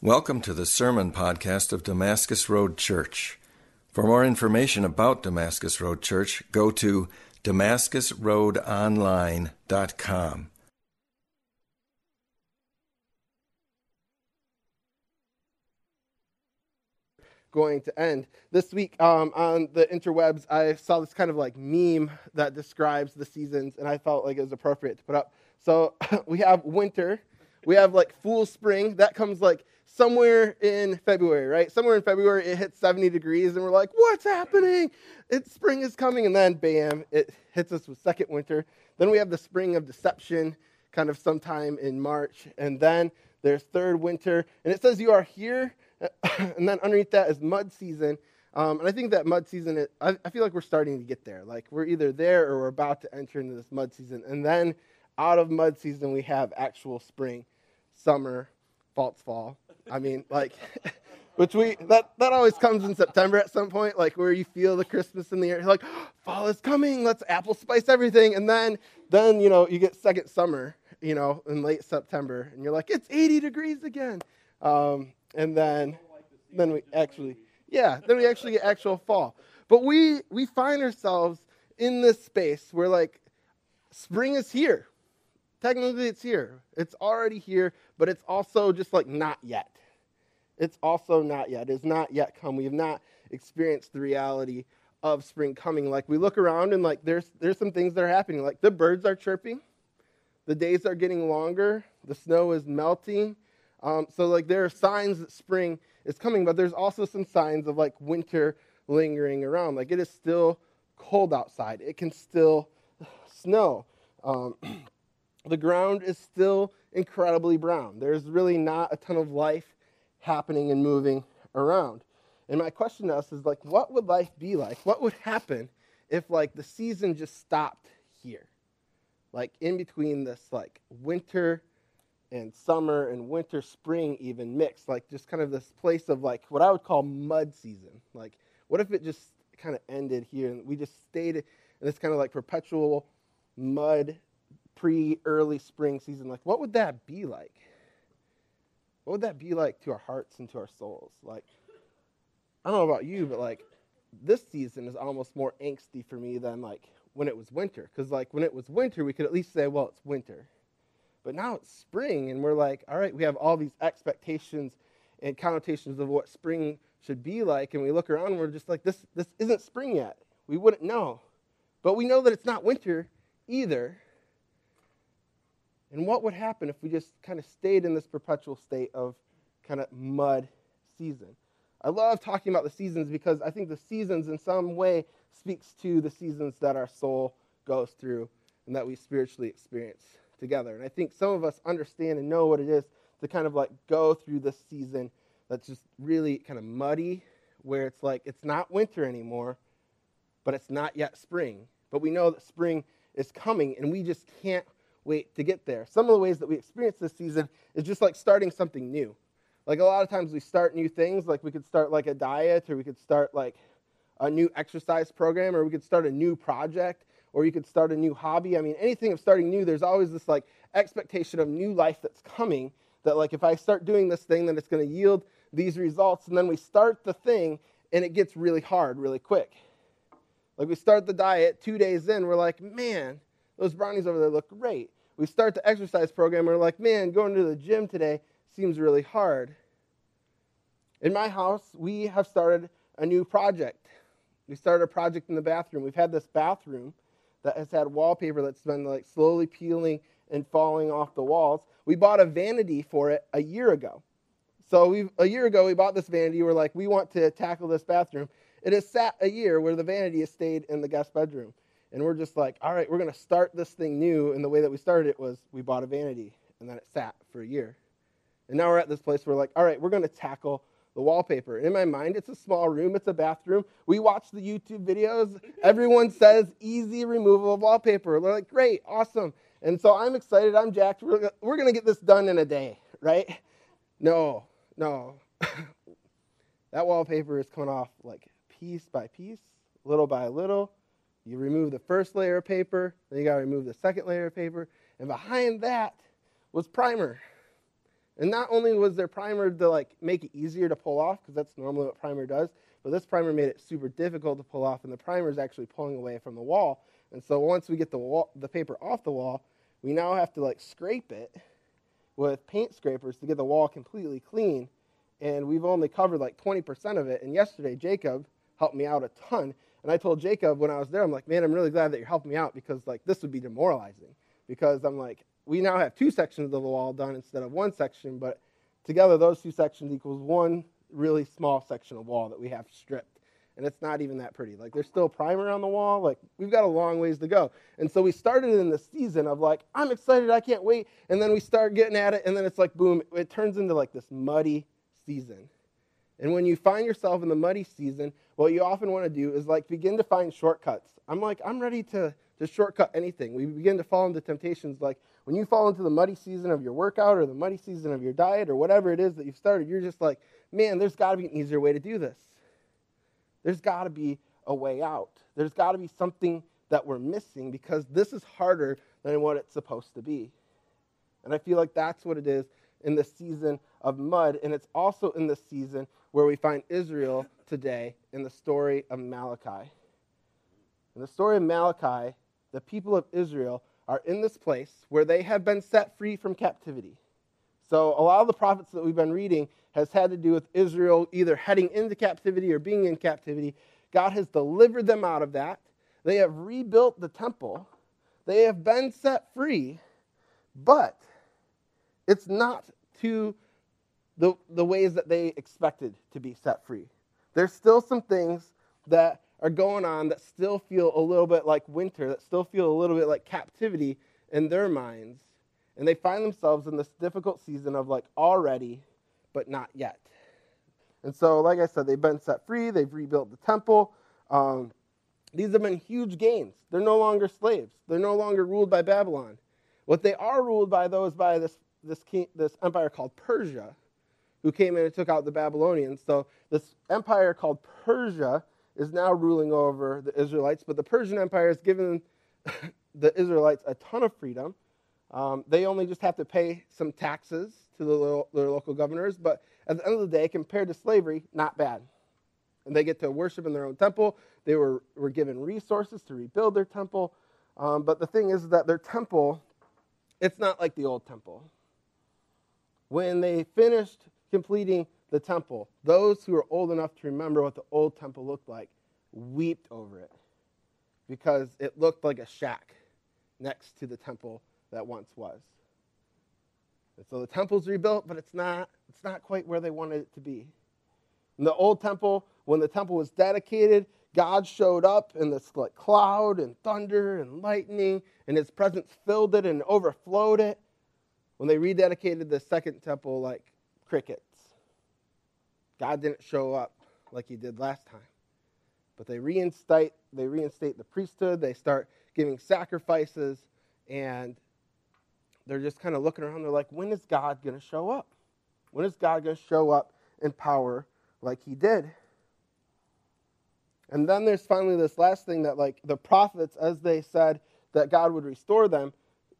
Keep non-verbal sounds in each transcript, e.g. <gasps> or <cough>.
Welcome to the Sermon Podcast of Damascus Road Church. For more information about Damascus Road Church, go to damascusroadonline.com. going to end. This week um, on the interwebs, I saw this kind of like meme that describes the seasons, and I felt like it was appropriate to put up. So <laughs> we have winter, we have like full spring, that comes like somewhere in February, right? Somewhere in February, it hits 70 degrees, and we're like, what's happening? It's spring is coming, and then bam, it hits us with second winter. Then we have the spring of deception, kind of sometime in March, and then there's third winter, and it says you are here <coughs> and then underneath that is mud season. Um, and I think that mud season, I, I, feel like we're starting to get there. Like we're either there or we're about to enter into this mud season. And then out of mud season, we have actual spring, summer, false fall. I mean, like, <laughs> which we, that, that always comes in September at some point, like where you feel the Christmas in the air. Like, oh, <gasps> fall is coming. Let's apple spice everything. And then, then, you know, you get second summer, you know, in late September. And you're like, it's 80 degrees again. Um, and then then we actually yeah then we actually get actual fall but we we find ourselves in this space where like spring is here technically it's here it's already here but it's also just like not yet it's also not yet. It's not yet come. We have not experienced the reality of spring coming. Like we look around and like there's there's some things that are happening. Like the birds are chirping. The days are getting longer. The snow is melting. Um, so, like, there are signs that spring is coming, but there's also some signs of like winter lingering around. Like, it is still cold outside, it can still snow. Um, <clears throat> the ground is still incredibly brown. There's really not a ton of life happening and moving around. And my question to us is like, what would life be like? What would happen if like the season just stopped here? Like in between this like winter and summer and winter, spring even mixed, like just kind of this place of like what I would call mud season. Like, what if it just kind of ended here and we just stayed in this kind of like perpetual mud pre early spring season? Like, what would that be like? What would that be like to our hearts and to our souls? Like, I don't know about you, but like this season is almost more angsty for me than like when it was winter. Because like when it was winter, we could at least say, well, it's winter but now it's spring, and we're like, all right, we have all these expectations and connotations of what spring should be like, and we look around and we're just like, this, this isn't spring yet. We wouldn't know. But we know that it's not winter either. And what would happen if we just kind of stayed in this perpetual state of kind of mud season? I love talking about the seasons because I think the seasons in some way speaks to the seasons that our soul goes through and that we spiritually experience together. And I think some of us understand and know what it is to kind of like go through this season that's just really kind of muddy, where it's like it's not winter anymore, but it's not yet spring. But we know that spring is coming, and we just can't wait to get there. Some of the ways that we experience this season is just like starting something new. Like a lot of times we start new things, like we could start like a diet, or we could start like a new exercise program, or we could start a new project or you could start a new hobby. I mean, anything of starting new, there's always this like expectation of new life that's coming. That like if I start doing this thing, then it's going to yield these results. And then we start the thing, and it gets really hard really quick. Like we start the diet, two days in, we're like, man, those brownies over there look great. We start the exercise program, we're like, man, going to the gym today seems really hard. In my house, we have started a new project. We started a project in the bathroom. We've had this bathroom that has had wallpaper that's been like slowly peeling and falling off the walls. We bought a vanity for it a year ago. So we a year ago we bought this vanity. We're like, we want to tackle this bathroom. It has sat a year where the vanity has stayed in the guest bedroom. And we're just like, all right, we're going to start this thing new. And the way that we started it was we bought a vanity, and then it sat for a year. And now we're at this place where, we're like, all right, we're going to tackle the wallpaper. In my mind, it's a small room, it's a bathroom. We watch the YouTube videos. <laughs> Everyone says easy removal of wallpaper. They're like, great, awesome. And so I'm excited, I'm jacked. We're, we're going to get this done in a day, right? No, no. <laughs> that wallpaper is coming off like piece by piece, little by little. You remove the first layer of paper, then you got to remove the second layer of paper. And behind that was primer. And not only was there primer to like make it easier to pull off, because that's normally what primer does, but this primer made it super difficult to pull off, and the primer is actually pulling away from the wall. And so once we get the wall, the paper off the wall, we now have to like scrape it with paint scrapers to get the wall completely clean. And we've only covered like 20% of it. And yesterday, Jacob helped me out a ton. And I told Jacob when I was there, I'm like, man, I'm really glad that you're helping me out because like this would be demoralizing. Because I'm like, we now have two sections of the wall done instead of one section, but together those two sections equals one really small section of wall that we have stripped. And it's not even that pretty. Like there's still primer on the wall. Like we've got a long ways to go. And so we started in the season of like, I'm excited, I can't wait. And then we start getting at it, and then it's like boom, it turns into like this muddy season. And when you find yourself in the muddy season, what you often want to do is like begin to find shortcuts. I'm like, I'm ready to, to shortcut anything. We begin to fall into temptations like when you fall into the muddy season of your workout or the muddy season of your diet or whatever it is that you've started, you're just like, man, there's got to be an easier way to do this. There's got to be a way out. There's got to be something that we're missing because this is harder than what it's supposed to be. And I feel like that's what it is in the season of mud. And it's also in the season where we find Israel today in the story of Malachi. In the story of Malachi, the people of Israel are in this place where they have been set free from captivity. So, a lot of the prophets that we've been reading has had to do with Israel either heading into captivity or being in captivity. God has delivered them out of that. They have rebuilt the temple. They have been set free, but it's not to the, the ways that they expected to be set free. There's still some things that are going on that still feel a little bit like winter, that still feel a little bit like captivity in their minds. And they find themselves in this difficult season of like already, but not yet. And so, like I said, they've been set free, they've rebuilt the temple. Um, these have been huge gains. They're no longer slaves, they're no longer ruled by Babylon. What they are ruled by, though, is by this, this, king, this empire called Persia, who came in and took out the Babylonians. So, this empire called Persia is now ruling over the Israelites, but the Persian Empire has given <laughs> the Israelites a ton of freedom. Um, they only just have to pay some taxes to the, their local governors, but at the end of the day, compared to slavery, not bad. And they get to worship in their own temple. They were, were given resources to rebuild their temple. Um, but the thing is that their temple, it's not like the old temple. When they finished completing the temple, those who are old enough to remember what the old temple looked like wept over it because it looked like a shack next to the temple that once was. And so the temple's rebuilt, but it's not, it's not quite where they wanted it to be. In the old temple, when the temple was dedicated, God showed up in this like cloud and thunder and lightning, and his presence filled it and overflowed it. When they rededicated the second temple, like crickets. God didn't show up like he did last time. But they reinstate, they reinstate the priesthood, they start giving sacrifices, and they're just kind of looking around. They're like, when is God going to show up? When is God going to show up in power like he did? And then there's finally this last thing that, like, the prophets, as they said that God would restore them,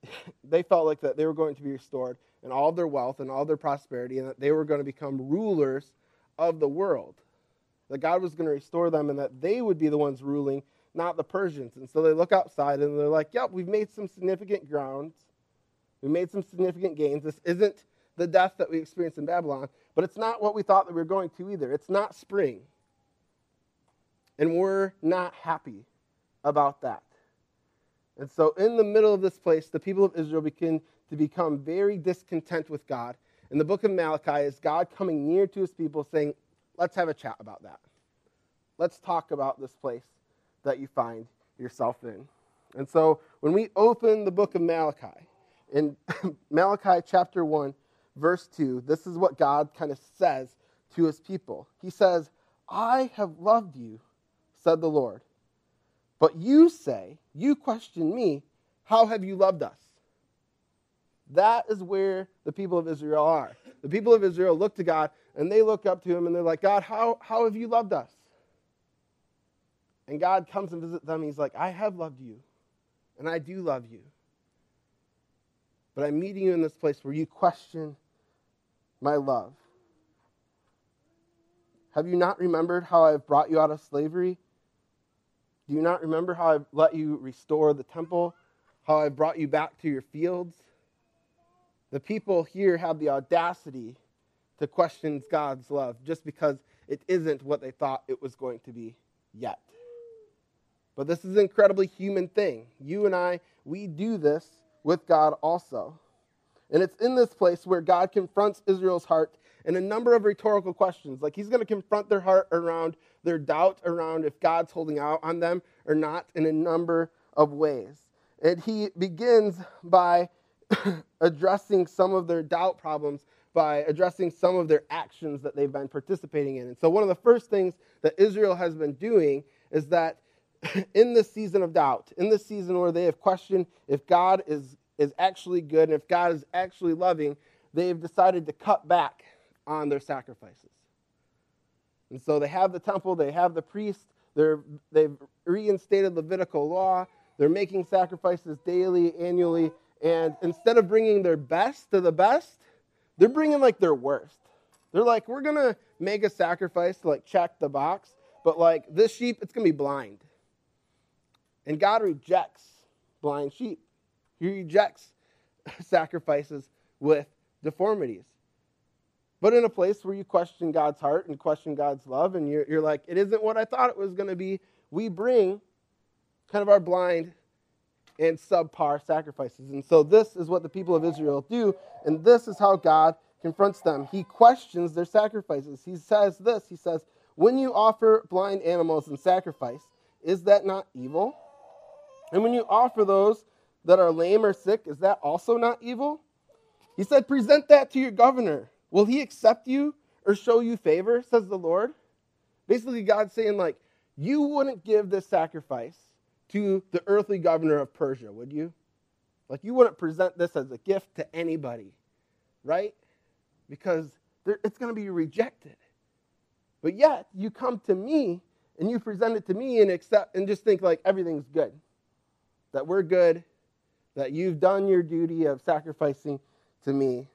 <laughs> they felt like that they were going to be restored and all their wealth and all their prosperity, and that they were going to become rulers of the world. That God was going to restore them and that they would be the ones ruling, not the Persians. And so they look outside and they're like, yep, we've made some significant grounds. We made some significant gains. This isn't the death that we experienced in Babylon, but it's not what we thought that we were going to either. It's not spring. And we're not happy about that. And so, in the middle of this place, the people of Israel begin to become very discontent with God. In the book of Malachi, is God coming near to his people saying, Let's have a chat about that. Let's talk about this place that you find yourself in. And so, when we open the book of Malachi, in <laughs> Malachi chapter 1, verse 2, this is what God kind of says to his people. He says, I have loved you, said the Lord. But you say, you question me, how have you loved us? That is where the people of Israel are. The people of Israel look to God and they look up to him and they're like, God, how, how have you loved us? And God comes and visits them. he's like, I have loved you, and I do love you. But I'm meeting you in this place where you question my love? Have you not remembered how I have brought you out of slavery? Do you not remember how I've let you restore the temple? How I brought you back to your fields? The people here have the audacity to question God's love just because it isn't what they thought it was going to be yet. But this is an incredibly human thing. You and I, we do this with God also. And it's in this place where God confronts Israel's heart in a number of rhetorical questions. Like he's going to confront their heart around their doubt around if God's holding out on them or not in a number of ways. And he begins by <laughs> addressing some of their doubt problems by addressing some of their actions that they've been participating in. And so, one of the first things that Israel has been doing is that <laughs> in this season of doubt, in this season where they have questioned if God is, is actually good and if God is actually loving, they've decided to cut back on their sacrifices. And so they have the temple, they have the priest, they're, they've reinstated Levitical law, they're making sacrifices daily, annually, and instead of bringing their best to the best, they're bringing like their worst. They're like, we're going to make a sacrifice to like check the box, but like this sheep, it's going to be blind. And God rejects blind sheep, He rejects <laughs> sacrifices with deformities. But in a place where you question God's heart and question God's love, and you're, you're like, it isn't what I thought it was going to be, we bring kind of our blind and subpar sacrifices. And so this is what the people of Israel do, and this is how God confronts them. He questions their sacrifices. He says this He says, When you offer blind animals in sacrifice, is that not evil? And when you offer those that are lame or sick, is that also not evil? He said, Present that to your governor. Will he accept you or show you favor, says the Lord? Basically, God's saying, like, you wouldn't give this sacrifice to the earthly governor of Persia, would you? Like, you wouldn't present this as a gift to anybody, right? Because it's going to be rejected. But yet, you come to me and you present it to me and accept and just think like everything's good. That we're good, that you've done your duty of sacrificing to me.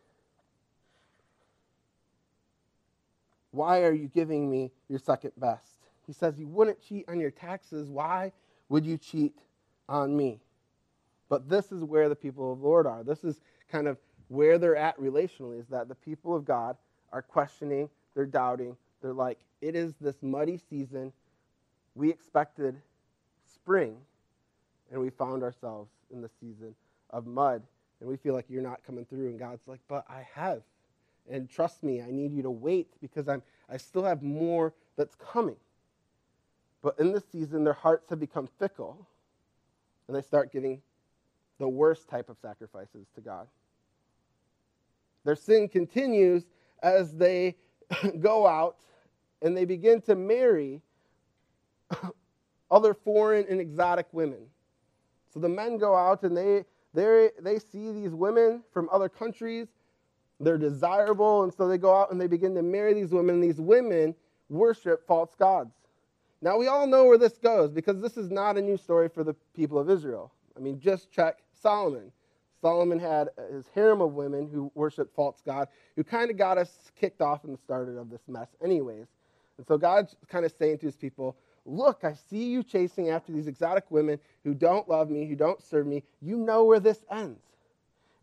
Why are you giving me your second best? He says, You wouldn't cheat on your taxes. Why would you cheat on me? But this is where the people of the Lord are. This is kind of where they're at relationally, is that the people of God are questioning, they're doubting. They're like, It is this muddy season. We expected spring, and we found ourselves in the season of mud. And we feel like you're not coming through. And God's like, But I have. And trust me, I need you to wait because I'm, I still have more that's coming. But in this season, their hearts have become fickle, and they start giving the worst type of sacrifices to God. Their sin continues as they <laughs> go out and they begin to marry <laughs> other foreign and exotic women. So the men go out and they, they, see these women from other countries they're desirable, and so they go out and they begin to marry these women. And these women worship false gods. Now, we all know where this goes because this is not a new story for the people of Israel. I mean, just check Solomon. Solomon had his harem of women who worshiped false God, who kind of got us kicked off and started of this mess, anyways. And so God's kind of saying to his people, Look, I see you chasing after these exotic women who don't love me, who don't serve me. You know where this ends.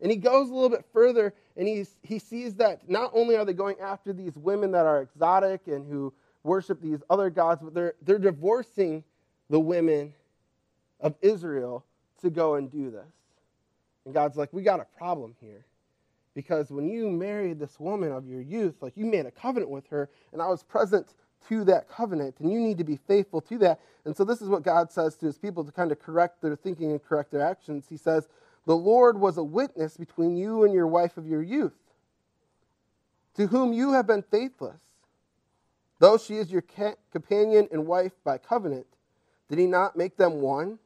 And he goes a little bit further and he sees that not only are they going after these women that are exotic and who worship these other gods, but they're, they're divorcing the women of Israel to go and do this. And God's like, we got a problem here. Because when you married this woman of your youth, like you made a covenant with her, and I was present to that covenant, and you need to be faithful to that. And so, this is what God says to his people to kind of correct their thinking and correct their actions. He says, the Lord was a witness between you and your wife of your youth, to whom you have been faithless. Though she is your companion and wife by covenant, did he not make them one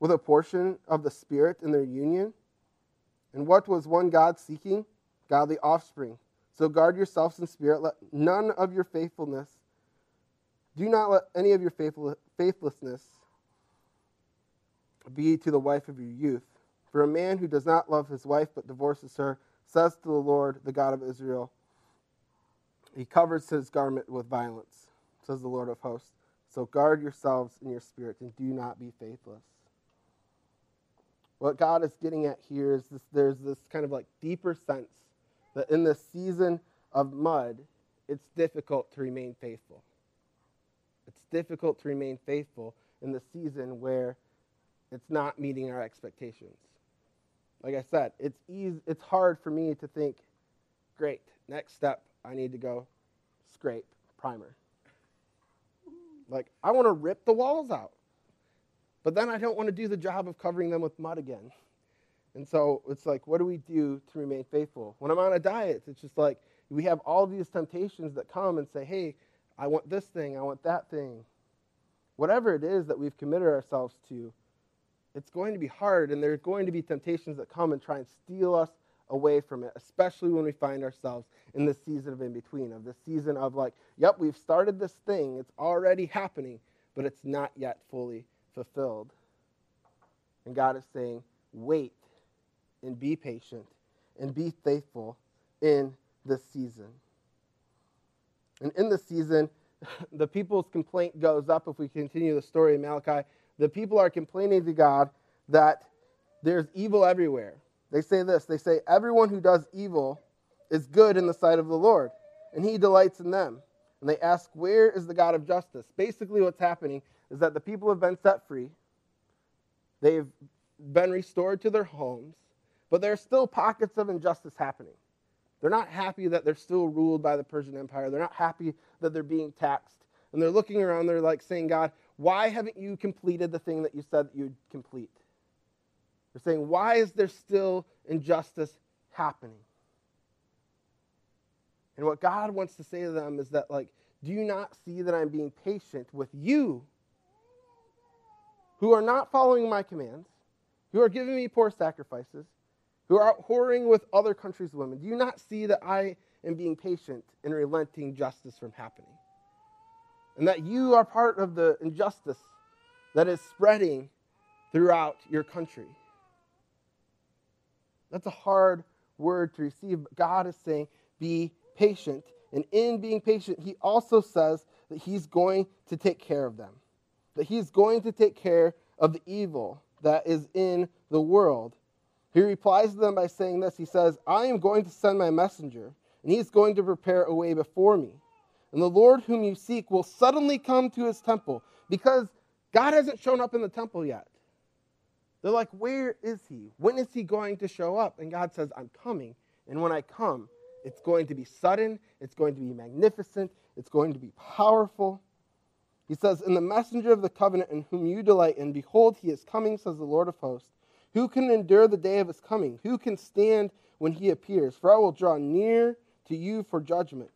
with a portion of the Spirit in their union? And what was one God seeking? Godly offspring. So guard yourselves in spirit. Let none of your faithfulness, do not let any of your faithlessness be to the wife of your youth for a man who does not love his wife but divorces her says to the Lord, the God of Israel, He covers his garment with violence, says the Lord of hosts. So guard yourselves in your spirit and do not be faithless. What God is getting at here is this, there's this kind of like deeper sense that in this season of mud, it's difficult to remain faithful. It's difficult to remain faithful in the season where it's not meeting our expectations. Like I said, it's easy, it's hard for me to think, great, next step, I need to go scrape primer. Like I want to rip the walls out. But then I don't want to do the job of covering them with mud again. And so it's like, what do we do to remain faithful? When I'm on a diet, it's just like we have all these temptations that come and say, hey, I want this thing, I want that thing. Whatever it is that we've committed ourselves to, it's going to be hard, and there are going to be temptations that come and try and steal us away from it, especially when we find ourselves in the season of in between, of the season of like, yep, we've started this thing, it's already happening, but it's not yet fully fulfilled. And God is saying, wait and be patient and be faithful in this season. And in this season, <laughs> the people's complaint goes up if we continue the story in Malachi. The people are complaining to God that there's evil everywhere. They say this they say, Everyone who does evil is good in the sight of the Lord, and he delights in them. And they ask, Where is the God of justice? Basically, what's happening is that the people have been set free, they've been restored to their homes, but there are still pockets of injustice happening. They're not happy that they're still ruled by the Persian Empire. They're not happy that they're being taxed. And they're looking around, they're like saying, God, why haven't you completed the thing that you said that you'd complete? They're saying, why is there still injustice happening? And what God wants to say to them is that, like, do you not see that I'm being patient with you who are not following my commands, who are giving me poor sacrifices, who are out whoring with other countries' women? Do you not see that I am being patient and relenting justice from happening? And that you are part of the injustice that is spreading throughout your country. That's a hard word to receive. But God is saying, be patient. And in being patient, He also says that He's going to take care of them, that He's going to take care of the evil that is in the world. He replies to them by saying this He says, I am going to send my messenger, and He's going to prepare a way before me. And the Lord whom you seek will suddenly come to His temple because God hasn't shown up in the temple yet. They're like, Where is he? When is he going to show up? And God says, I'm coming. And when I come, it's going to be sudden, it's going to be magnificent, it's going to be powerful. He says, In the messenger of the covenant in whom you delight in, behold, he is coming, says the Lord of hosts. Who can endure the day of his coming? Who can stand when he appears? For I will draw near to you for judgment.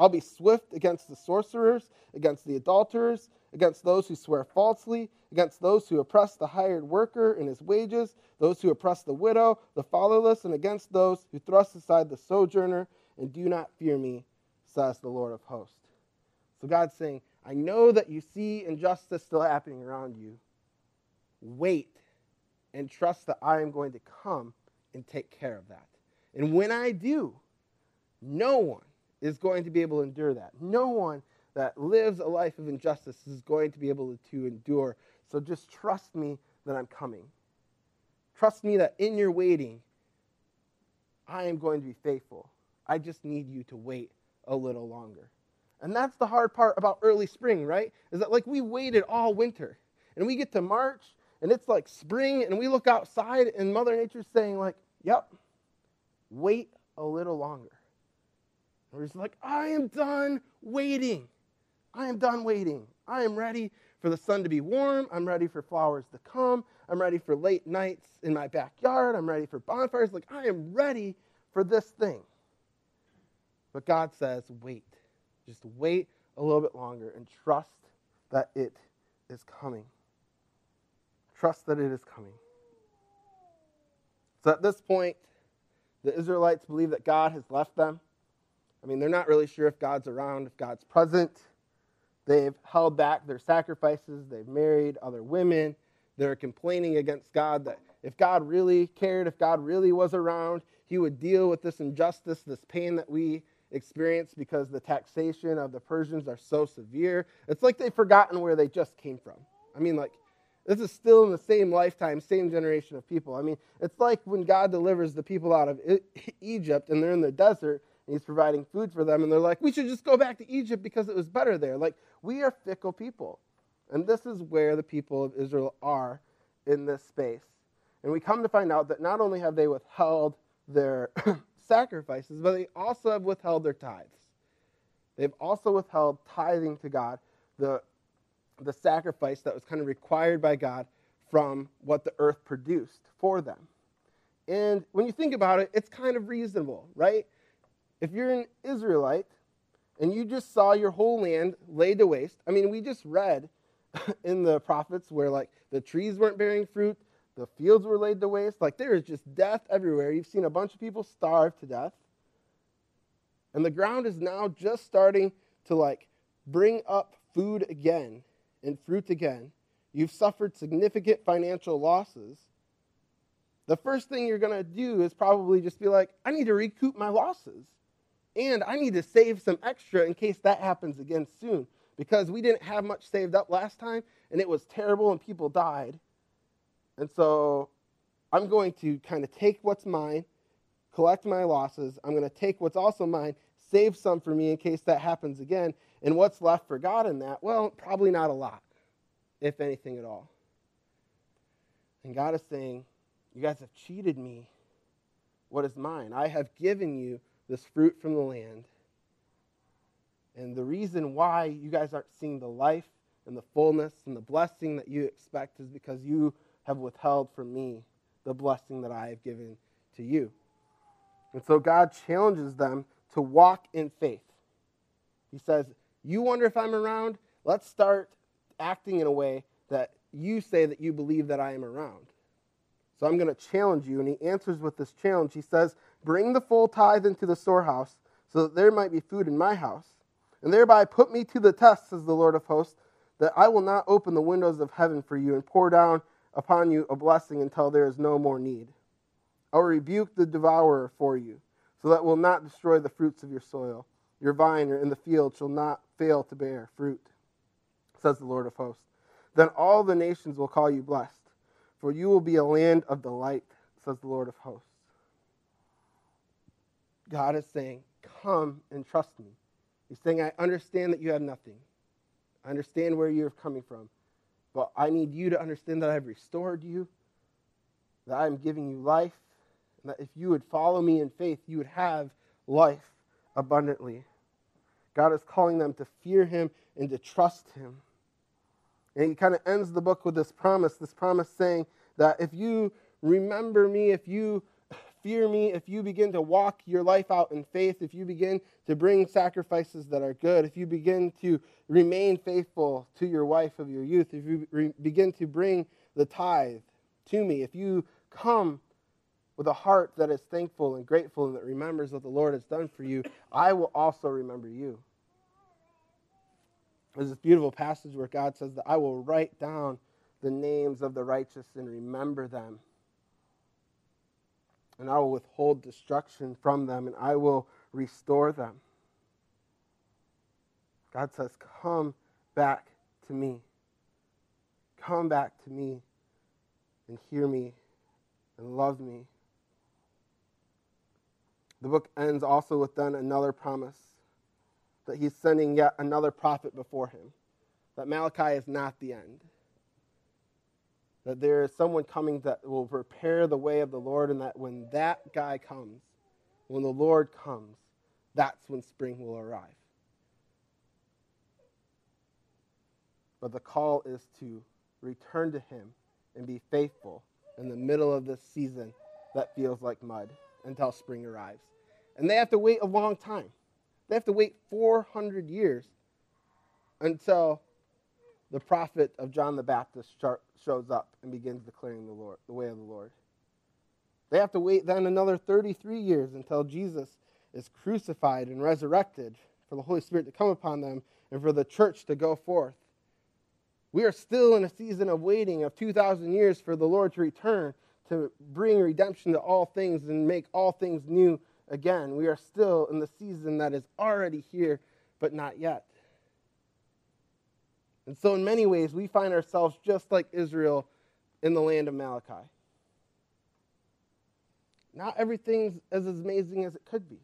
I'll be swift against the sorcerers, against the adulterers, against those who swear falsely, against those who oppress the hired worker in his wages, those who oppress the widow, the fatherless, and against those who thrust aside the sojourner, and do not fear me, says the Lord of hosts. So God's saying, I know that you see injustice still happening around you. Wait and trust that I am going to come and take care of that. And when I do, no one is going to be able to endure that. No one that lives a life of injustice is going to be able to endure. So just trust me that I'm coming. Trust me that in your waiting, I am going to be faithful. I just need you to wait a little longer. And that's the hard part about early spring, right? Is that like we waited all winter and we get to March and it's like spring and we look outside and Mother Nature's saying, like, yep, wait a little longer. We're just like, I am done waiting. I am done waiting. I am ready for the sun to be warm. I'm ready for flowers to come. I'm ready for late nights in my backyard. I'm ready for bonfires. Like, I am ready for this thing. But God says, wait. Just wait a little bit longer and trust that it is coming. Trust that it is coming. So at this point, the Israelites believe that God has left them. I mean, they're not really sure if God's around, if God's present. They've held back their sacrifices. They've married other women. They're complaining against God that if God really cared, if God really was around, he would deal with this injustice, this pain that we experience because the taxation of the Persians are so severe. It's like they've forgotten where they just came from. I mean, like, this is still in the same lifetime, same generation of people. I mean, it's like when God delivers the people out of Egypt and they're in the desert and He's providing food for them, and they're like, we should just go back to Egypt because it was better there. Like, we are fickle people. And this is where the people of Israel are in this space. And we come to find out that not only have they withheld their <coughs> sacrifices, but they also have withheld their tithes. They've also withheld tithing to God, the, the sacrifice that was kind of required by God from what the earth produced for them. And when you think about it, it's kind of reasonable, right? If you're an Israelite and you just saw your whole land laid to waste, I mean, we just read <laughs> in the prophets where like the trees weren't bearing fruit, the fields were laid to waste. Like there is just death everywhere. You've seen a bunch of people starve to death. And the ground is now just starting to like bring up food again and fruit again. You've suffered significant financial losses. The first thing you're going to do is probably just be like, I need to recoup my losses. And I need to save some extra in case that happens again soon. Because we didn't have much saved up last time and it was terrible and people died. And so I'm going to kind of take what's mine, collect my losses. I'm going to take what's also mine, save some for me in case that happens again. And what's left for God in that? Well, probably not a lot, if anything at all. And God is saying, You guys have cheated me. What is mine? I have given you this fruit from the land. And the reason why you guys aren't seeing the life and the fullness and the blessing that you expect is because you have withheld from me the blessing that I have given to you. And so God challenges them to walk in faith. He says, You wonder if I'm around? Let's start acting in a way that you say that you believe that I am around. So I'm going to challenge you. And he answers with this challenge. He says, Bring the full tithe into the storehouse, so that there might be food in my house. And thereby put me to the test, says the Lord of hosts, that I will not open the windows of heaven for you and pour down upon you a blessing until there is no more need. I will rebuke the devourer for you, so that will not destroy the fruits of your soil. Your vine in the field shall not fail to bear fruit, says the Lord of hosts. Then all the nations will call you blessed, for you will be a land of delight, says the Lord of hosts. God is saying, Come and trust me. He's saying, I understand that you have nothing. I understand where you're coming from. But I need you to understand that I've restored you, that I'm giving you life, and that if you would follow me in faith, you would have life abundantly. God is calling them to fear him and to trust him. And he kind of ends the book with this promise this promise saying that if you remember me, if you fear me, if you begin to walk your life out in faith, if you begin to bring sacrifices that are good, if you begin to remain faithful to your wife of your youth, if you re- begin to bring the tithe to me, if you come with a heart that is thankful and grateful and that remembers what the Lord has done for you, I will also remember you. There's this beautiful passage where God says that I will write down the names of the righteous and remember them and I will withhold destruction from them, and I will restore them. God says, Come back to me. Come back to me and hear me and love me. The book ends also with then another promise that he's sending yet another prophet before him, that Malachi is not the end that there is someone coming that will prepare the way of the Lord, and that when that guy comes, when the Lord comes, that's when spring will arrive. But the call is to return to Him and be faithful in the middle of this season that feels like mud until spring arrives. And they have to wait a long time. They have to wait 400 years until the prophet of John the Baptist shows up and begins declaring the Lord, the way of the Lord. They have to wait then another 33 years until Jesus is crucified and resurrected for the Holy Spirit to come upon them and for the church to go forth. We are still in a season of waiting of 2,000 years for the Lord to return to bring redemption to all things and make all things new again. We are still in the season that is already here, but not yet. And so, in many ways, we find ourselves just like Israel in the land of Malachi. Not everything's as amazing as it could be.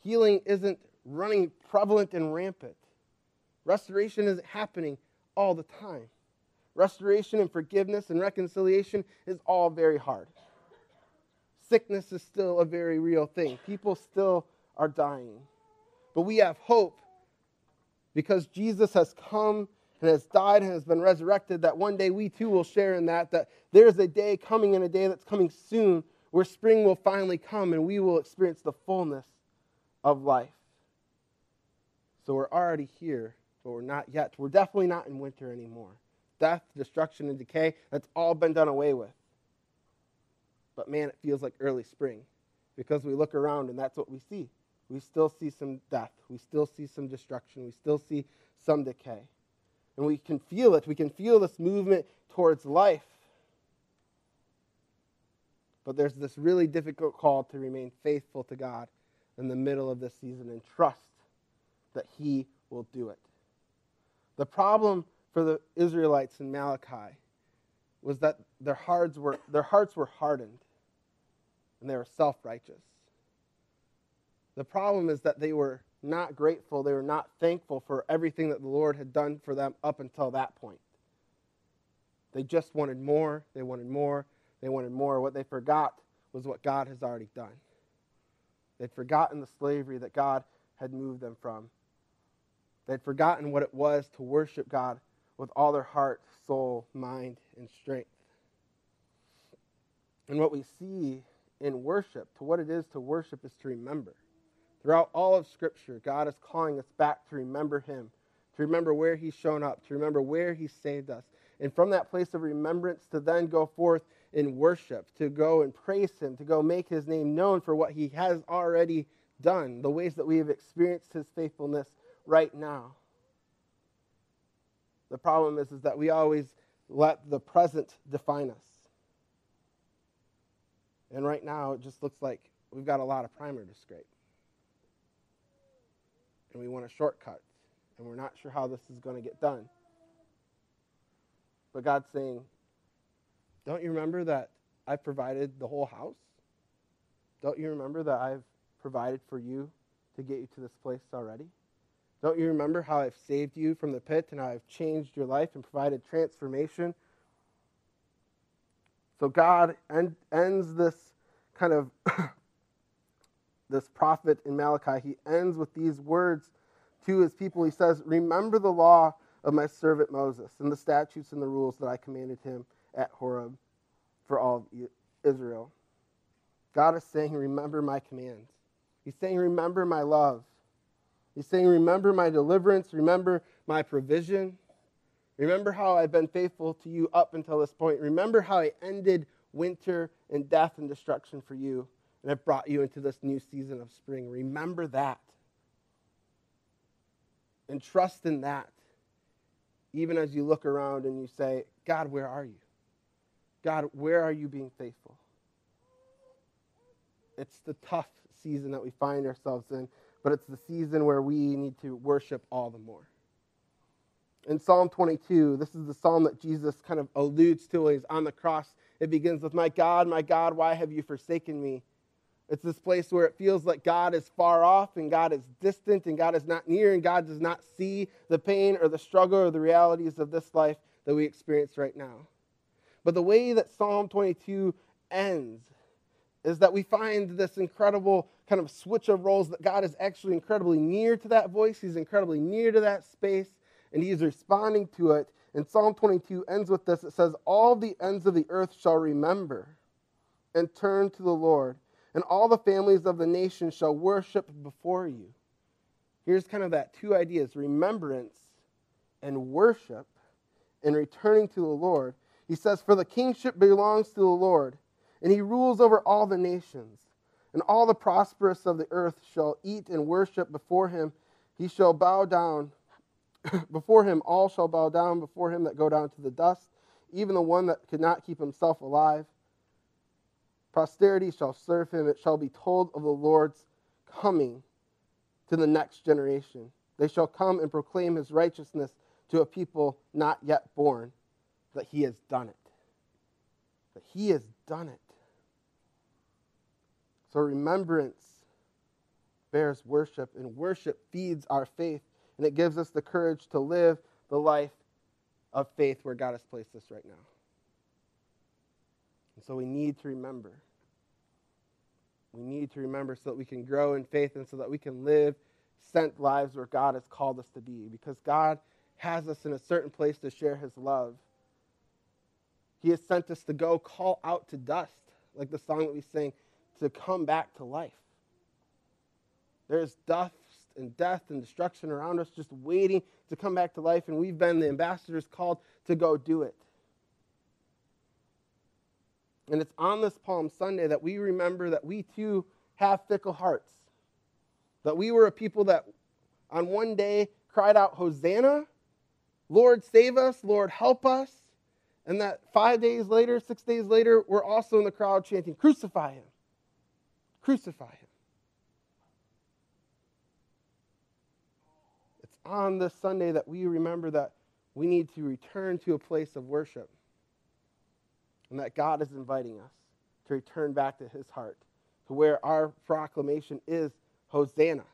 Healing isn't running prevalent and rampant. Restoration isn't happening all the time. Restoration and forgiveness and reconciliation is all very hard. Sickness is still a very real thing. People still are dying. But we have hope because Jesus has come and has died and has been resurrected, that one day we too will share in that, that there's a day coming and a day that's coming soon where spring will finally come and we will experience the fullness of life. So we're already here, but we're not yet. We're definitely not in winter anymore. Death, destruction, and decay, that's all been done away with. But man, it feels like early spring because we look around and that's what we see. We still see some death. We still see some destruction. We still see some decay. And we can feel it. We can feel this movement towards life. But there's this really difficult call to remain faithful to God in the middle of this season and trust that He will do it. The problem for the Israelites in Malachi was that their hearts were, their hearts were hardened and they were self righteous. The problem is that they were not grateful, they were not thankful for everything that the Lord had done for them up until that point. They just wanted more, they wanted more, they wanted more. What they forgot was what God has already done. They'd forgotten the slavery that God had moved them from. They'd forgotten what it was to worship God with all their heart, soul, mind, and strength. And what we see in worship, to what it is to worship, is to remember. Throughout all of Scripture, God is calling us back to remember Him, to remember where He's shown up, to remember where He saved us. And from that place of remembrance, to then go forth in worship, to go and praise Him, to go make His name known for what He has already done, the ways that we have experienced His faithfulness right now. The problem is, is that we always let the present define us. And right now, it just looks like we've got a lot of primer to scrape and we want a shortcut, and we're not sure how this is going to get done. But God's saying, Don't you remember that I provided the whole house? Don't you remember that I've provided for you to get you to this place already? Don't you remember how I've saved you from the pit and how I've changed your life and provided transformation? So God end, ends this kind of this prophet in Malachi, he ends with these words to his people. He says, Remember the law of my servant Moses and the statutes and the rules that I commanded him at Horeb for all of Israel. God is saying, Remember my commands. He's saying, Remember my love. He's saying, Remember my deliverance. Remember my provision. Remember how I've been faithful to you up until this point. Remember how I ended winter and death and destruction for you and have brought you into this new season of spring. Remember that. And trust in that. Even as you look around and you say, God, where are you? God, where are you being faithful? It's the tough season that we find ourselves in, but it's the season where we need to worship all the more. In Psalm 22, this is the psalm that Jesus kind of alludes to when he's on the cross. It begins with, My God, my God, why have you forsaken me? It's this place where it feels like God is far off and God is distant and God is not near and God does not see the pain or the struggle or the realities of this life that we experience right now. But the way that Psalm 22 ends is that we find this incredible kind of switch of roles that God is actually incredibly near to that voice, He's incredibly near to that space, and He's responding to it. And Psalm 22 ends with this it says, All the ends of the earth shall remember and turn to the Lord and all the families of the nation shall worship before you. Here's kind of that two ideas remembrance and worship and returning to the Lord. He says, For the kingship belongs to the Lord, and he rules over all the nations. And all the prosperous of the earth shall eat and worship before him. He shall bow down <coughs> before him, all shall bow down before him that go down to the dust, even the one that could not keep himself alive. Posterity shall serve him. It shall be told of the Lord's coming to the next generation. They shall come and proclaim his righteousness to a people not yet born, that he has done it. That he has done it. So remembrance bears worship, and worship feeds our faith, and it gives us the courage to live the life of faith where God has placed us right now. And so we need to remember. We need to remember so that we can grow in faith and so that we can live sent lives where God has called us to be. Because God has us in a certain place to share his love. He has sent us to go call out to dust, like the song that we sing, to come back to life. There's dust and death and destruction around us just waiting to come back to life, and we've been the ambassadors called to go do it. And it's on this Palm Sunday that we remember that we too have fickle hearts. That we were a people that on one day cried out, Hosanna, Lord save us, Lord help us. And that five days later, six days later, we're also in the crowd chanting, Crucify him, crucify him. It's on this Sunday that we remember that we need to return to a place of worship and that God is inviting us to return back to his heart, to where our proclamation is Hosanna.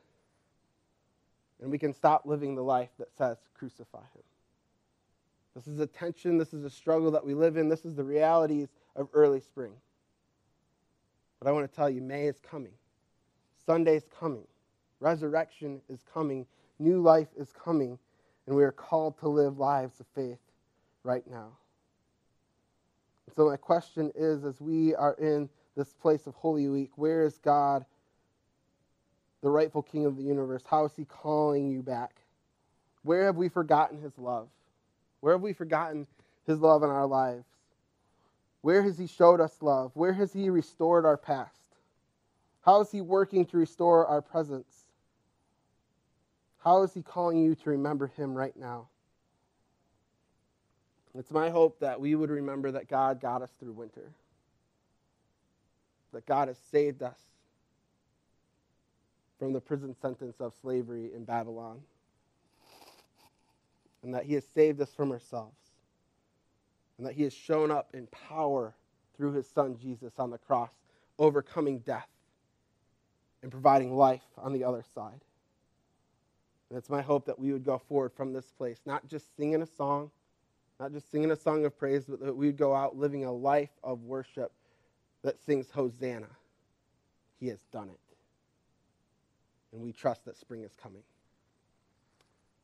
And we can stop living the life that says, crucify him. This is a tension, this is a struggle that we live in, this is the realities of early spring. But I want to tell you, May is coming, Sunday's coming, resurrection is coming New life is coming, and we are called to live lives of faith right now. So, my question is as we are in this place of Holy Week, where is God, the rightful King of the universe? How is He calling you back? Where have we forgotten His love? Where have we forgotten His love in our lives? Where has He showed us love? Where has He restored our past? How is He working to restore our presence? How is He calling you to remember Him right now? It's my hope that we would remember that God got us through winter, that God has saved us from the prison sentence of slavery in Babylon, and that He has saved us from ourselves, and that He has shown up in power through His Son Jesus on the cross, overcoming death and providing life on the other side. And it's my hope that we would go forward from this place, not just singing a song, not just singing a song of praise, but that we would go out living a life of worship that sings Hosanna. He has done it. And we trust that spring is coming.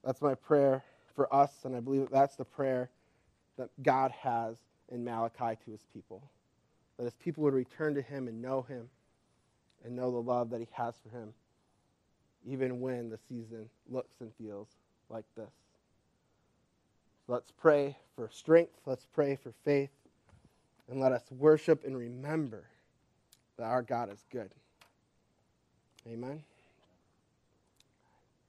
That's my prayer for us, and I believe that that's the prayer that God has in Malachi to his people. That his people would return to him and know him and know the love that he has for him even when the season looks and feels like this. Let's pray for strength. Let's pray for faith. And let us worship and remember that our God is good. Amen.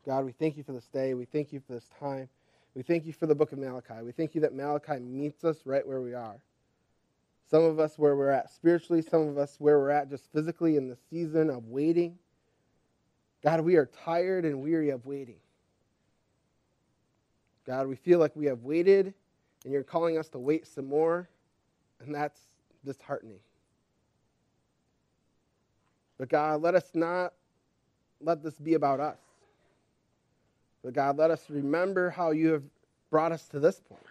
God, we thank you for this day. We thank you for this time. We thank you for the book of Malachi. We thank you that Malachi meets us right where we are. Some of us where we're at spiritually, some of us where we're at just physically in the season of waiting. God, we are tired and weary of waiting. God, we feel like we have waited and you're calling us to wait some more, and that's disheartening. But God, let us not let this be about us. But God, let us remember how you have brought us to this point.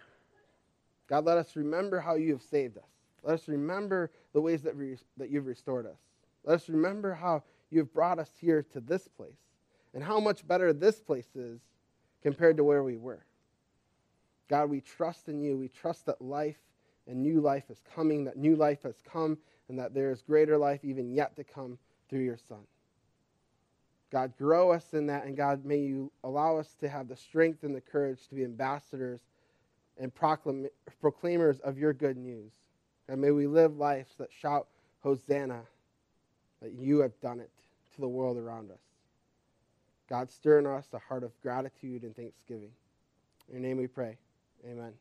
God, let us remember how you have saved us. Let us remember the ways that, we, that you've restored us. Let us remember how you've brought us here to this place and how much better this place is compared to where we were. God, we trust in you. We trust that life and new life is coming, that new life has come, and that there is greater life even yet to come through your Son. God, grow us in that, and God, may you allow us to have the strength and the courage to be ambassadors and proclam- proclaimers of your good news. And may we live lives that shout, Hosanna, that you have done it to the world around us. God, stir in us a heart of gratitude and thanksgiving. In your name we pray. Amen.